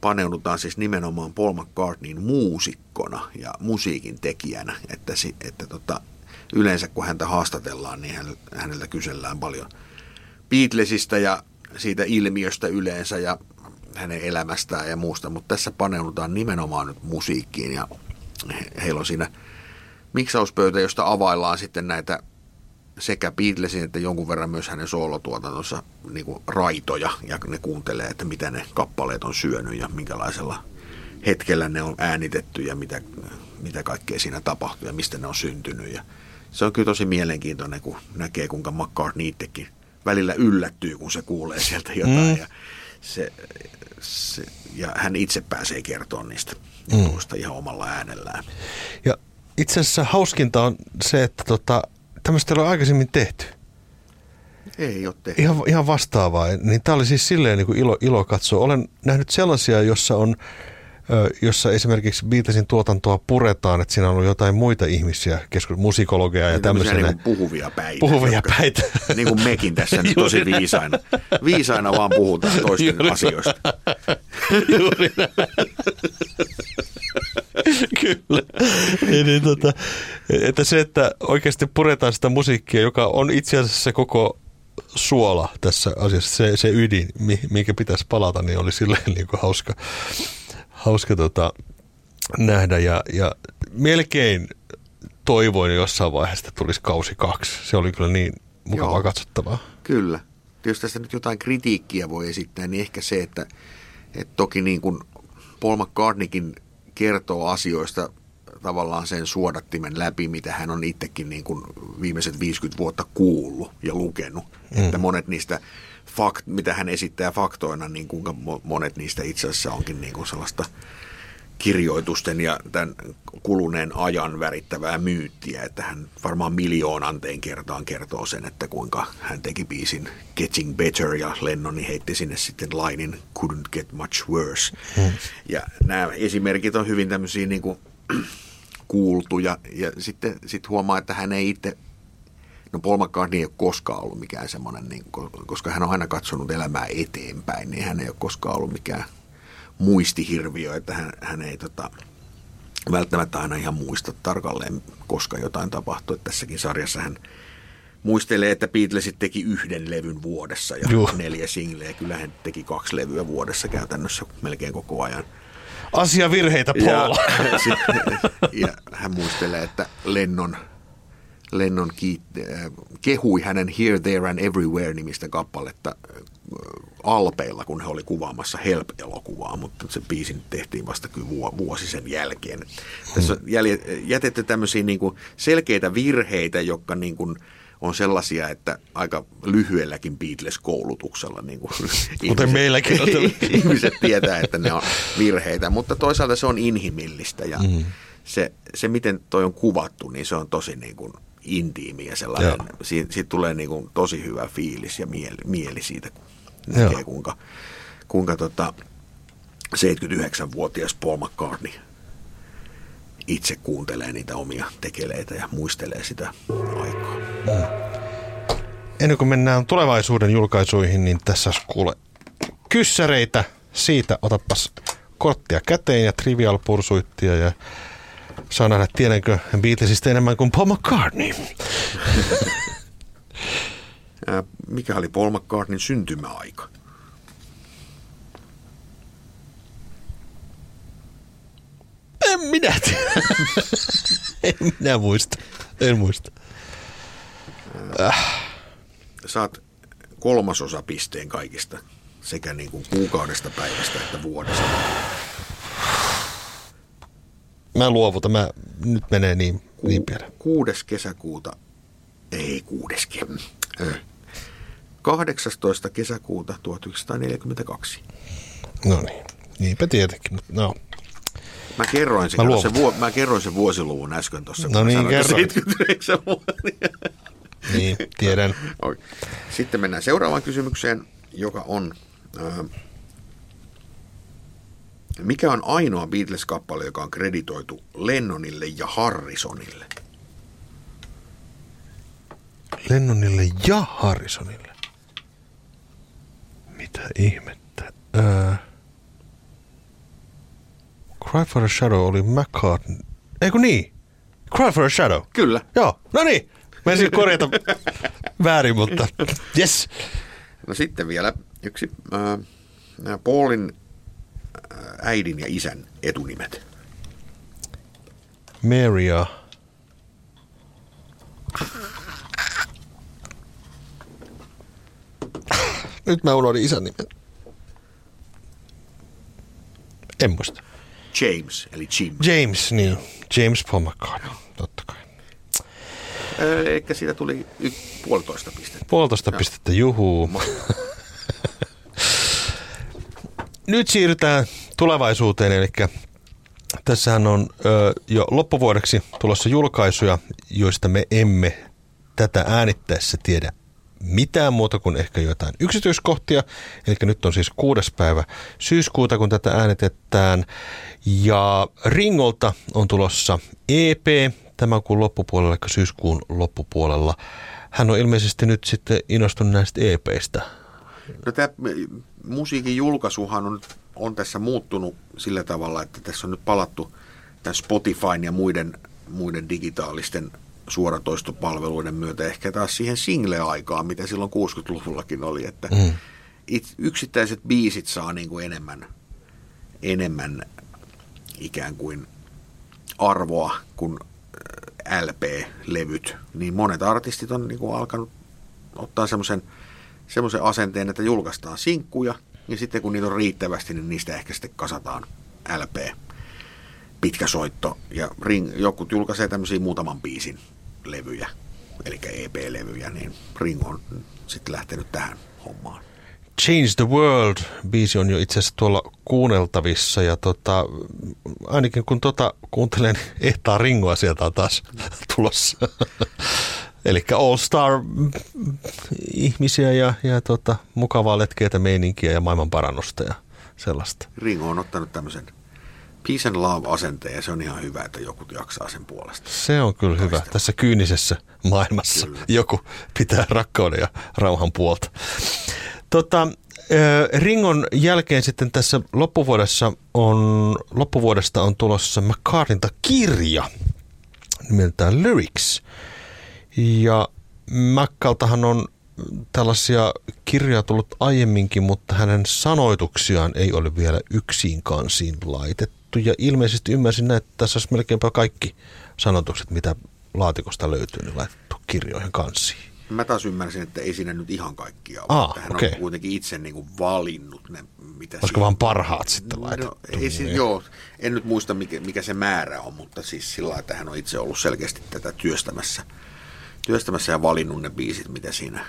paneudutaan siis nimenomaan Paul McCartneyin muusikkona ja musiikin tekijänä, että, että tota, yleensä kun häntä haastatellaan, niin hän, häneltä kysellään paljon Beatlesista ja siitä ilmiöstä yleensä ja hänen elämästään ja muusta, mutta tässä paneudutaan nimenomaan nyt musiikkiin ja he, heillä on siinä miksauspöytä, josta availlaan sitten näitä sekä Beatlesin että jonkun verran myös hänen soolotuotantonsa niin kuin raitoja ja ne kuuntelee, että mitä ne kappaleet on syönyt ja minkälaisella hetkellä ne on äänitetty ja mitä, mitä kaikkea siinä tapahtuu ja mistä ne on syntynyt. Ja se on kyllä tosi mielenkiintoinen, kun näkee kuinka McCartney itsekin välillä yllättyy, kun se kuulee sieltä jotain. Mm. Ja, se, se, ja hän itse pääsee kertomaan niistä mm. ihan omalla äänellään. Ja itse asiassa hauskinta on se, että tota, tämmöistä ei ole aikaisemmin tehty. Ei ole tehty. Ihan, ihan vastaavaa. Niin tämä oli siis silleen niin kuin ilo, ilo katsoa. Olen nähnyt sellaisia, jossa on jossa esimerkiksi Beatlesin tuotantoa puretaan, että siinä on ollut jotain muita ihmisiä, keskus, musikologeja ja tämmöisiä. Niin puhuvia päitä. Puhuvia jotka- päitä. Niin kuin mekin tässä nyt tosi viisaina. Viisaina vaan puhutaan toisten Juuri asioista. Juuri näin. Kyllä. Niin, niin, tota, että se, että oikeasti puretaan sitä musiikkia, joka on itse asiassa se koko suola tässä asiassa, se, se ydin, mi- minkä pitäisi palata, niin oli silleen niin kuin hauska, hauska tota, nähdä. Ja, ja melkein toivoin jossain vaiheessa, että tulisi kausi kaksi. Se oli kyllä niin mukavaa Joo. katsottavaa. Kyllä. Jos tästä nyt jotain kritiikkiä voi esittää, niin ehkä se, että, että toki niin kuin Paul McCartneykin kertoo asioista tavallaan sen suodattimen läpi, mitä hän on itsekin niin kuin viimeiset 50 vuotta kuullut ja lukenut. Mm. Että monet niistä, fakt, mitä hän esittää faktoina, niin kuinka mo- monet niistä itse asiassa onkin niin kuin sellaista kirjoitusten ja tämän kuluneen ajan värittävää myyttiä, että hän varmaan miljoonanteen kertaan kertoo sen, että kuinka hän teki biisin Getting Better ja Lennoni heitti sinne sitten lainin Couldn't Get Much Worse. Hmm. Ja nämä esimerkit on hyvin tämmöisiä niin kuin kuultuja ja sitten sit huomaa, että hän ei itse No Paul McCartney ei ole koskaan ollut mikään semmoinen, niin, koska hän on aina katsonut elämää eteenpäin, niin hän ei ole koskaan ollut mikään muistihirviö, että hän, hän ei tota, välttämättä aina ihan muista tarkalleen, koska jotain tapahtui. Että tässäkin sarjassa hän muistelee, että Beatlesit teki yhden levyn vuodessa ja Juh. neljä singleä. Kyllä hän teki kaksi levyä vuodessa käytännössä melkein koko ajan. Asiavirheitä, Ja, Paul. sit- ja hän muistelee, että Lennon, Lennon kiit, äh, kehui hänen Here, There and Everywhere nimistä kappaletta Alpeilla, kun he oli kuvaamassa Help-elokuvaa, mutta se biisi tehtiin vasta kyllä vuo- vuosi sen jälkeen. Tässä on jälje, jätetty tämmöisiä niin kuin selkeitä virheitä, jotka niin kuin on sellaisia, että aika lyhyelläkin Beatles-koulutuksella niin kuin ihmiset, meilläkin on. ihmiset tietää, että ne on virheitä, mutta toisaalta se on inhimillistä ja mm. se, se, miten toi on kuvattu, niin se on tosi niin kuin intiimi ja sellainen, siitä, siitä tulee niin kuin tosi hyvä fiilis ja mieli, mieli siitä, kun näkee kuinka, kuinka tota 79-vuotias Paul McCartney itse kuuntelee niitä omia tekeleitä ja muistelee sitä aikaa. Mm. Ennen kuin mennään tulevaisuuden julkaisuihin, niin tässä kuule kyssäreitä. Siitä otapas korttia käteen ja trivial pursuittia ja saa nähdä, tiedänkö Beatlesista enemmän kuin Paul McCartney. Mikä oli Paul McCartneyn syntymäaika? En minä tiedä. en minä muista. En muista. Äh. Saat kolmasosa pisteen kaikista sekä niin kuin kuukaudesta, päivästä että vuodesta. Mä luovutan, mä, nyt menee niin, niin pieni. 6. kesäkuuta, ei kuudes, 18. kesäkuuta 1942. No niin, niinpä tietenkin, mutta no. Mä kerroin, sen, mä, se vuo, mä kerroin sen vuosiluvun äsken tuossa. No niin, kerroin. vuotta. niin, tiedän. Okay. Sitten mennään seuraavaan kysymykseen, joka on... Äh, mikä on ainoa Beatles-kappale, joka on kreditoitu Lennonille ja Harrisonille? Lennonille ja Harrisonille? Mitä ihmettä? Öö... Cry for a Shadow oli McCartney. Eikö niin? Cry for a Shadow. Kyllä. Joo, no niin. Mä ensin korjata väärin, mutta yes. No sitten vielä yksi. Äh, Paulin äidin ja isän etunimet. Maria. Nyt mä unohdin isän nimen. En muista. James, eli Jim. James, niin. James Paul McCartney, totta kai. Eikä siitä tuli y- puolitoista pistettä. Puolitoista ja. pistettä, juhuu. Nyt siirrytään tulevaisuuteen, eli tässähän on ö, jo loppuvuodeksi tulossa julkaisuja, joista me emme tätä äänittäessä tiedä mitään muuta kuin ehkä jotain yksityiskohtia. Eli nyt on siis kuudes päivä syyskuuta, kun tätä äänitetään. Ja Ringolta on tulossa EP tämän kuun loppupuolella, eli syyskuun loppupuolella. Hän on ilmeisesti nyt sitten innostunut näistä EPistä. No tämä musiikin julkaisuhan on, on tässä muuttunut sillä tavalla, että tässä on nyt palattu tämän Spotifyn ja muiden, muiden digitaalisten suoratoistopalveluiden myötä ehkä taas siihen single-aikaan, mitä silloin 60-luvullakin oli, että mm. it, yksittäiset biisit saa niin kuin enemmän, enemmän ikään kuin arvoa kuin äh, LP-levyt, niin monet artistit on niin kuin alkanut ottaa semmoisen semmoisen asenteen, että julkaistaan sinkkuja, ja sitten kun niitä on riittävästi, niin niistä ehkä sitten kasataan LP, pitkä soitto, ja ring, jokut julkaisee tämmöisiä muutaman biisin levyjä, eli EP-levyjä, niin Ring on sitten lähtenyt tähän hommaan. Change the World biisi on jo itse asiassa tuolla kuunneltavissa ja tota, ainakin kun tota kuuntelen, ehtaa Ringoa sieltä on taas tulossa. Eli All Star ihmisiä ja, ja tota, mukavaa letkeitä meininkiä ja maailman parannusta ja sellaista. Ringo on ottanut tämmöisen peace and love-asenteen ja se on ihan hyvä, että joku jaksaa sen puolesta. Se on kyllä Taistella. hyvä. Tässä kyynisessä maailmassa kyllä. joku pitää rakkauden ja rauhan puolta. Tota, Ringon jälkeen sitten tässä loppuvuodessa on, loppuvuodesta on tulossa McCartinta kirja nimeltään Lyrics. Ja Mackaltahan on tällaisia kirjoja tullut aiemminkin, mutta hänen sanoituksiaan ei ole vielä yksin kansiin laitettu. Ja ilmeisesti ymmärsin että tässä olisi melkeinpä kaikki sanotukset, mitä laatikosta löytyy, niin laitettu kirjoihin kansiin. Mä taas ymmärsin, että ei siinä nyt ihan kaikkia ole. Ah, hän okay. on kuitenkin itse niin kuin valinnut ne, mitä Olisiko vaan parhaat sitten no, laitettu? No, ei siis, joo, en nyt muista mikä, mikä se määrä on, mutta siis sillä että hän on itse ollut selkeästi tätä työstämässä, työstämässä ja valinnut ne biisit, mitä siinä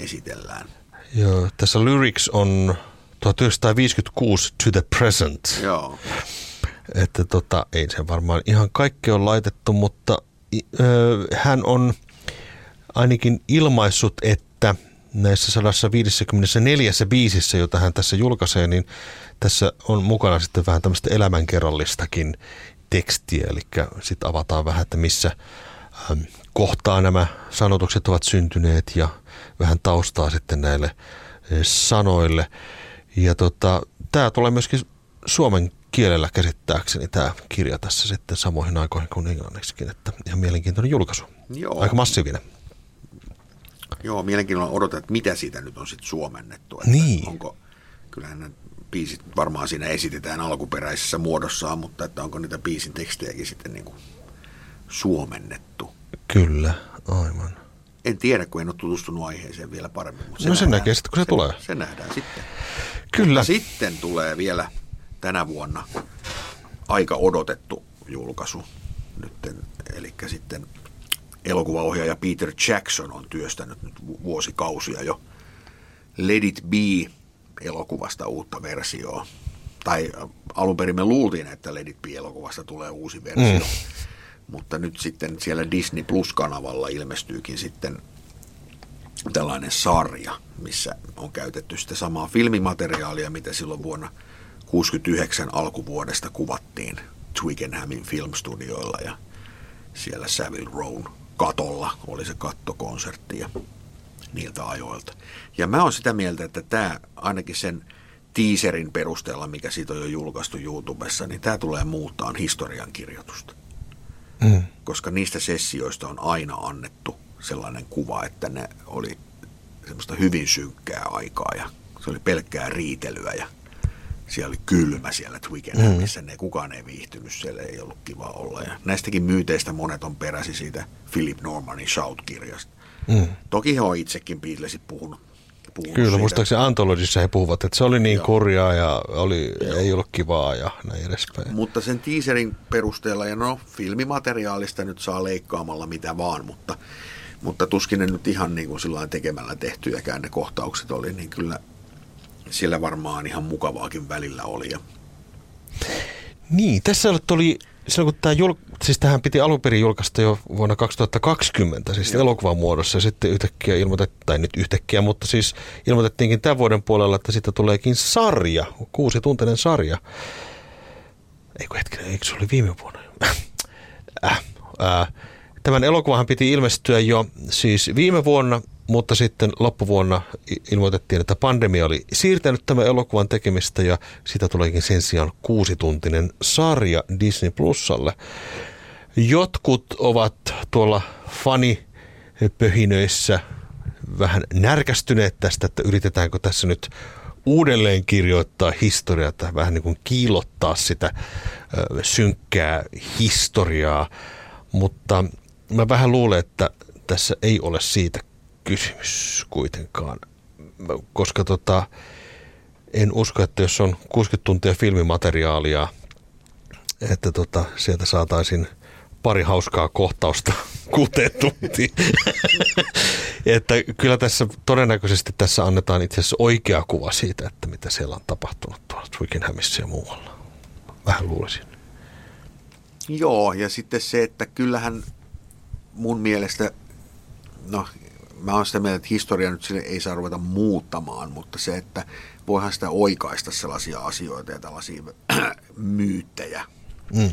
esitellään. Joo, tässä lyrics on 1956 to the present. Joo. Että tota, ei se varmaan ihan kaikki on laitettu, mutta ö, hän on ainakin ilmaissut, että näissä 154 biisissä, jota hän tässä julkaisee, niin tässä on mukana sitten vähän tämmöistä elämänkerrallistakin tekstiä, eli sitten avataan vähän, että missä kohtaa nämä sanotukset ovat syntyneet ja vähän taustaa sitten näille äh, sanoille. Ja tota, tämä tulee myöskin suomen kielellä käsittääkseni tämä kirja tässä sitten samoihin aikoihin kuin englanniksikin, että ihan mielenkiintoinen julkaisu. Joo. Aika massiivinen. Joo, mielenkiinnolla odotan, että mitä siitä nyt on sitten suomennettu. Että Niin. Onko, kyllähän ne biisit varmaan siinä esitetään alkuperäisessä muodossaan, mutta että onko niitä biisin tekstejäkin sitten niin kuin suomennettu. Kyllä, aivan. Tiedä, kun en ole tutustunut aiheeseen vielä paremmin. Mutta No se näkee sitten, kun se tulee. Se nähdään sitten. Kyllä. Mutta sitten tulee vielä tänä vuonna aika odotettu julkaisu. Nytten, eli sitten elokuvaohjaaja Peter Jackson on työstänyt nyt vu- vuosikausia jo Let It Be elokuvasta uutta versioa. Tai äh, alun perin me luultiin, että Let It Be elokuvasta tulee uusi versio. Mm. Mutta nyt sitten siellä Disney Plus-kanavalla ilmestyykin sitten tällainen sarja, missä on käytetty sitä samaa filmimateriaalia, mitä silloin vuonna 69 alkuvuodesta kuvattiin Twickenhamin filmstudioilla ja siellä Savile Rown katolla oli se kattokonsertti ja niiltä ajoilta. Ja mä oon sitä mieltä, että tämä ainakin sen teaserin perusteella, mikä siitä on jo julkaistu YouTubessa, niin tämä tulee muuttaa historiankirjoitusta Mm. koska niistä sessioista on aina annettu sellainen kuva, että ne oli semmoista hyvin synkkää aikaa ja se oli pelkkää riitelyä ja siellä oli kylmä siellä Twickenhamissa, mm. ne kukaan ei viihtynyt, siellä ei ollut kiva olla. Ja näistäkin myyteistä monet on peräsi siitä Philip Normanin Shout-kirjasta. Mm. Toki he on itsekin Beatlesit puhunut. Puhunut Kyllä, siitä. muistaakseni Antologissa he puhuvat, että se oli niin Joo. kurjaa ja oli, ei ollut kivaa ja näin edespäin. Mutta sen teaserin perusteella, ja no filmimateriaalista nyt saa leikkaamalla mitä vaan, mutta, mutta tuskin ne nyt ihan niin kuin sillä tekemällä tehtyjäkään ne kohtaukset oli, niin kyllä siellä varmaan ihan mukavaakin välillä oli. Ja Niin, tässä oli, silloin kun tämä siis tähän piti alun perin julkaista jo vuonna 2020, siis Joo. elokuvan muodossa, ja sitten yhtäkkiä ilmoitettiin, tai nyt yhtäkkiä, mutta siis ilmoitettiinkin tämän vuoden puolella, että siitä tuleekin sarja, kuusi tuntinen sarja. Eikö hetkinen, eikö se oli viime vuonna? äh, äh, tämän elokuvahan piti ilmestyä jo siis viime vuonna, mutta sitten loppuvuonna ilmoitettiin, että pandemia oli siirtänyt tämän elokuvan tekemistä ja siitä tuleekin sen sijaan kuusituntinen sarja Disney Plusalle. Jotkut ovat tuolla fanipöhinöissä vähän närkästyneet tästä, että yritetäänkö tässä nyt uudelleen kirjoittaa historiaa, tai vähän niin kuin kiilottaa sitä synkkää historiaa, mutta mä vähän luulen, että tässä ei ole siitä kysymys kuitenkaan, koska tota, en usko, että jos on 60 tuntia filmimateriaalia, että tota, sieltä saataisiin pari hauskaa kohtausta kuuteen tuntiin. että kyllä tässä todennäköisesti tässä annetaan itse asiassa oikea kuva siitä, että mitä siellä on tapahtunut tuolla Twickenhamissa ja muualla. Vähän luulisin. Joo, ja sitten se, että kyllähän mun mielestä, no mä oon sitä mieltä, että historia nyt sille ei saa ruveta muuttamaan, mutta se, että voihan sitä oikaista sellaisia asioita ja tällaisia myyttejä, Mm.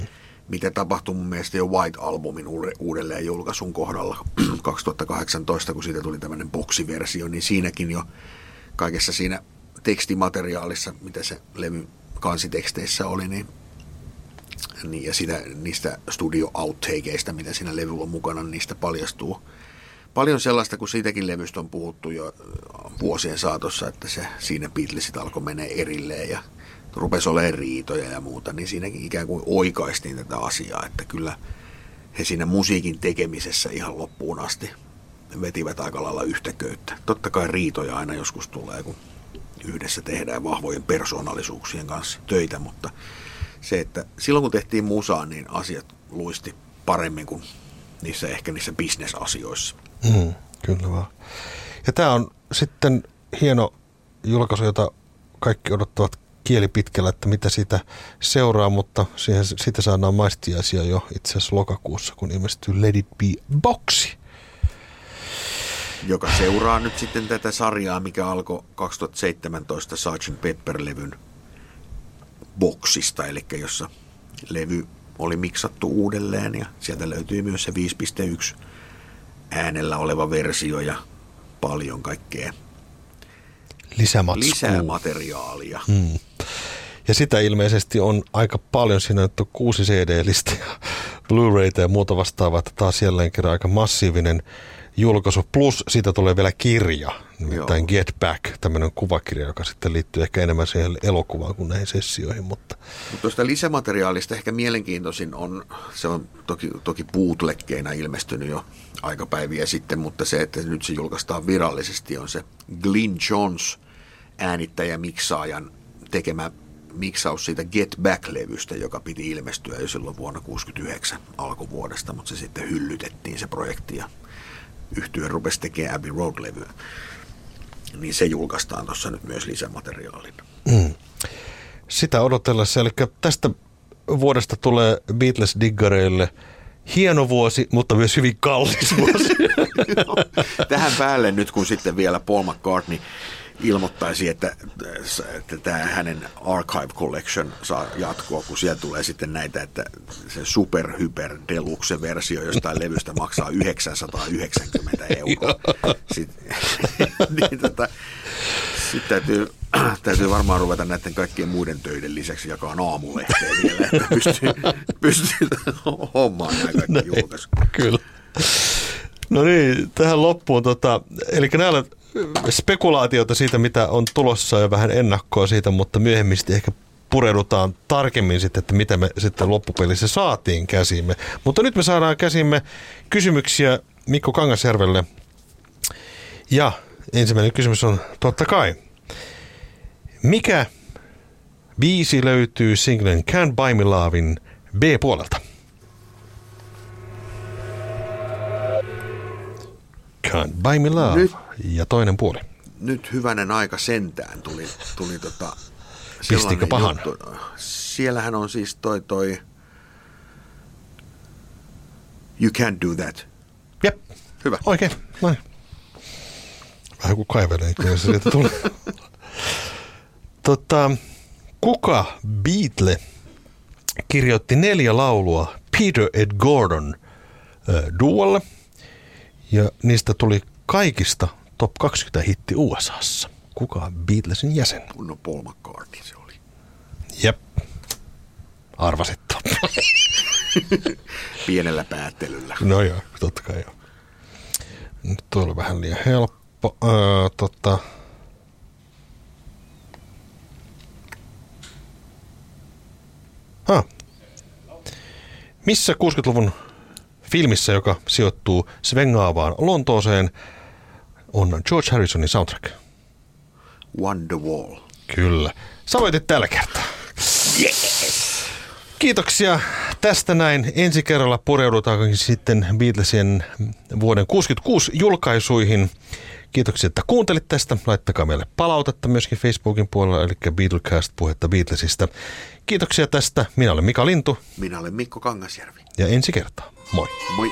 mitä tapahtui mun mielestä jo White Albumin uude- uudelleen julkaisun kohdalla 2018, kun siitä tuli tämmöinen boksiversio, niin siinäkin jo kaikessa siinä tekstimateriaalissa, mitä se levy kansiteksteissä oli, niin niin, ja sitä, niistä studio outtakeista, mitä siinä levyllä on mukana, niin niistä paljastuu paljon sellaista, kun siitäkin levystä on puhuttu jo vuosien saatossa, että se, siinä Beatlesit alkoi mennä erilleen ja rupesi olemaan riitoja ja muuta, niin siinäkin ikään kuin oikaistiin tätä asiaa, että kyllä he siinä musiikin tekemisessä ihan loppuun asti vetivät aika lailla yhtä köyttä. Totta kai riitoja aina joskus tulee, kun yhdessä tehdään vahvojen persoonallisuuksien kanssa töitä, mutta se, että silloin kun tehtiin musaa, niin asiat luisti paremmin kuin niissä ehkä niissä bisnesasioissa. Mm, kyllä vaan. Ja tämä on sitten hieno julkaisu, jota kaikki odottavat kieli pitkällä, että mitä siitä seuraa, mutta siihen, siitä saadaan maistiaisia jo itse asiassa lokakuussa, kun ilmestyy Let It Be Boxi. Joka seuraa nyt sitten tätä sarjaa, mikä alkoi 2017 Sgt. Pepper-levyn boksista, eli jossa levy oli miksattu uudelleen ja sieltä löytyy myös se 5.1 äänellä oleva versio ja paljon kaikkea Lisämatskua. lisää materiaalia. Mm. Ja sitä ilmeisesti on aika paljon. Siinä on kuusi CD-listä ja Blu-rayta ja muuta vastaavaa. Että taas jälleen kerran aika massiivinen julkaisu. Plus siitä tulee vielä kirja, nimittäin Joo. Get Back, tämmöinen kuvakirja, joka sitten liittyy ehkä enemmän siihen elokuvaan kuin näihin sessioihin. Mutta Mutta tuosta lisämateriaalista ehkä mielenkiintoisin on, se on toki, toki bootleggeina ilmestynyt jo aikapäiviä sitten, mutta se, että nyt se julkaistaan virallisesti, on se Glyn Jones äänittäjä miksaajan tekemä miksaus siitä Get Back-levystä, joka piti ilmestyä jo silloin vuonna 1969 alkuvuodesta, mutta se sitten hyllytettiin se projekti ja yhtyö rupesi tekemään Abbey Road-levyä. Niin se julkaistaan tuossa nyt myös lisämateriaalina. mm. sitä odotellessa. Eli tästä vuodesta tulee Beatles-diggareille hieno vuosi, mutta myös hyvin kallis vuosi. Tähän päälle nyt, kun sitten vielä Paul McCartney ilmoittaisi, että, että tämä hänen Archive Collection saa jatkoa, kun siellä tulee sitten näitä, että se super hyper deluxe versio jostain levystä maksaa 990 euroa. Sitten, niin tota, sitten täytyy, täytyy varmaan ruveta näiden kaikkien muiden töiden lisäksi jakaa aamulehteä vielä, että pystyy, pystyy hommaan nämä kaikki julkaisut. Kyllä. No niin, tähän loppuun. Tota, eli näillä spekulaatiota siitä, mitä on tulossa ja vähän ennakkoa siitä, mutta myöhemmin sitten ehkä pureudutaan tarkemmin sitten, että mitä me sitten loppupelissä saatiin käsimme. Mutta nyt me saadaan käsimme kysymyksiä Mikko Kangasjärvelle. Ja ensimmäinen kysymys on totta kai. Mikä biisi löytyy singlen Can't Buy Me Lovein B-puolelta? Can't Buy Me Love. Nyt. Ja toinen puoli. nyt hyvänen aika sentään tuli, tuli tota, Pistikö pahan? juttu. Siellähän on siis toi toi You can't do that. Jep. Hyvä. Oikein. Noin. Vähän kuin kaivelee, kyllä se sieltä tulee. tota, kuka Beatle kirjoitti neljä laulua Peter Ed Gordon äh, duolle ja niistä tuli kaikista top 20 hitti USAssa. Kuka on Beatlesin jäsen? No Paul McCartney se oli. Jep. Arvasit Pienellä päättelyllä. No joo, totta kai joo. Nyt tuo oli vähän liian helppo. Öö, tota. Ah. Missä 60-luvun filmissä, joka sijoittuu svengaavaan Lontooseen, on George Harrisonin soundtrack? Wonderwall. Kyllä. Sä voitit tällä kertaa. Yes. Kiitoksia tästä näin. Ensi kerralla pureudutaan sitten Beatlesien vuoden 66 julkaisuihin. Kiitoksia, että kuuntelit tästä. Laittakaa meille palautetta myöskin Facebookin puolella, eli Beatlecast puhetta Beatlesista. Kiitoksia tästä. Minä olen Mika Lintu Minä olen Mikko Kangasjärvi. ja ensi kertaa. Moi. Moi.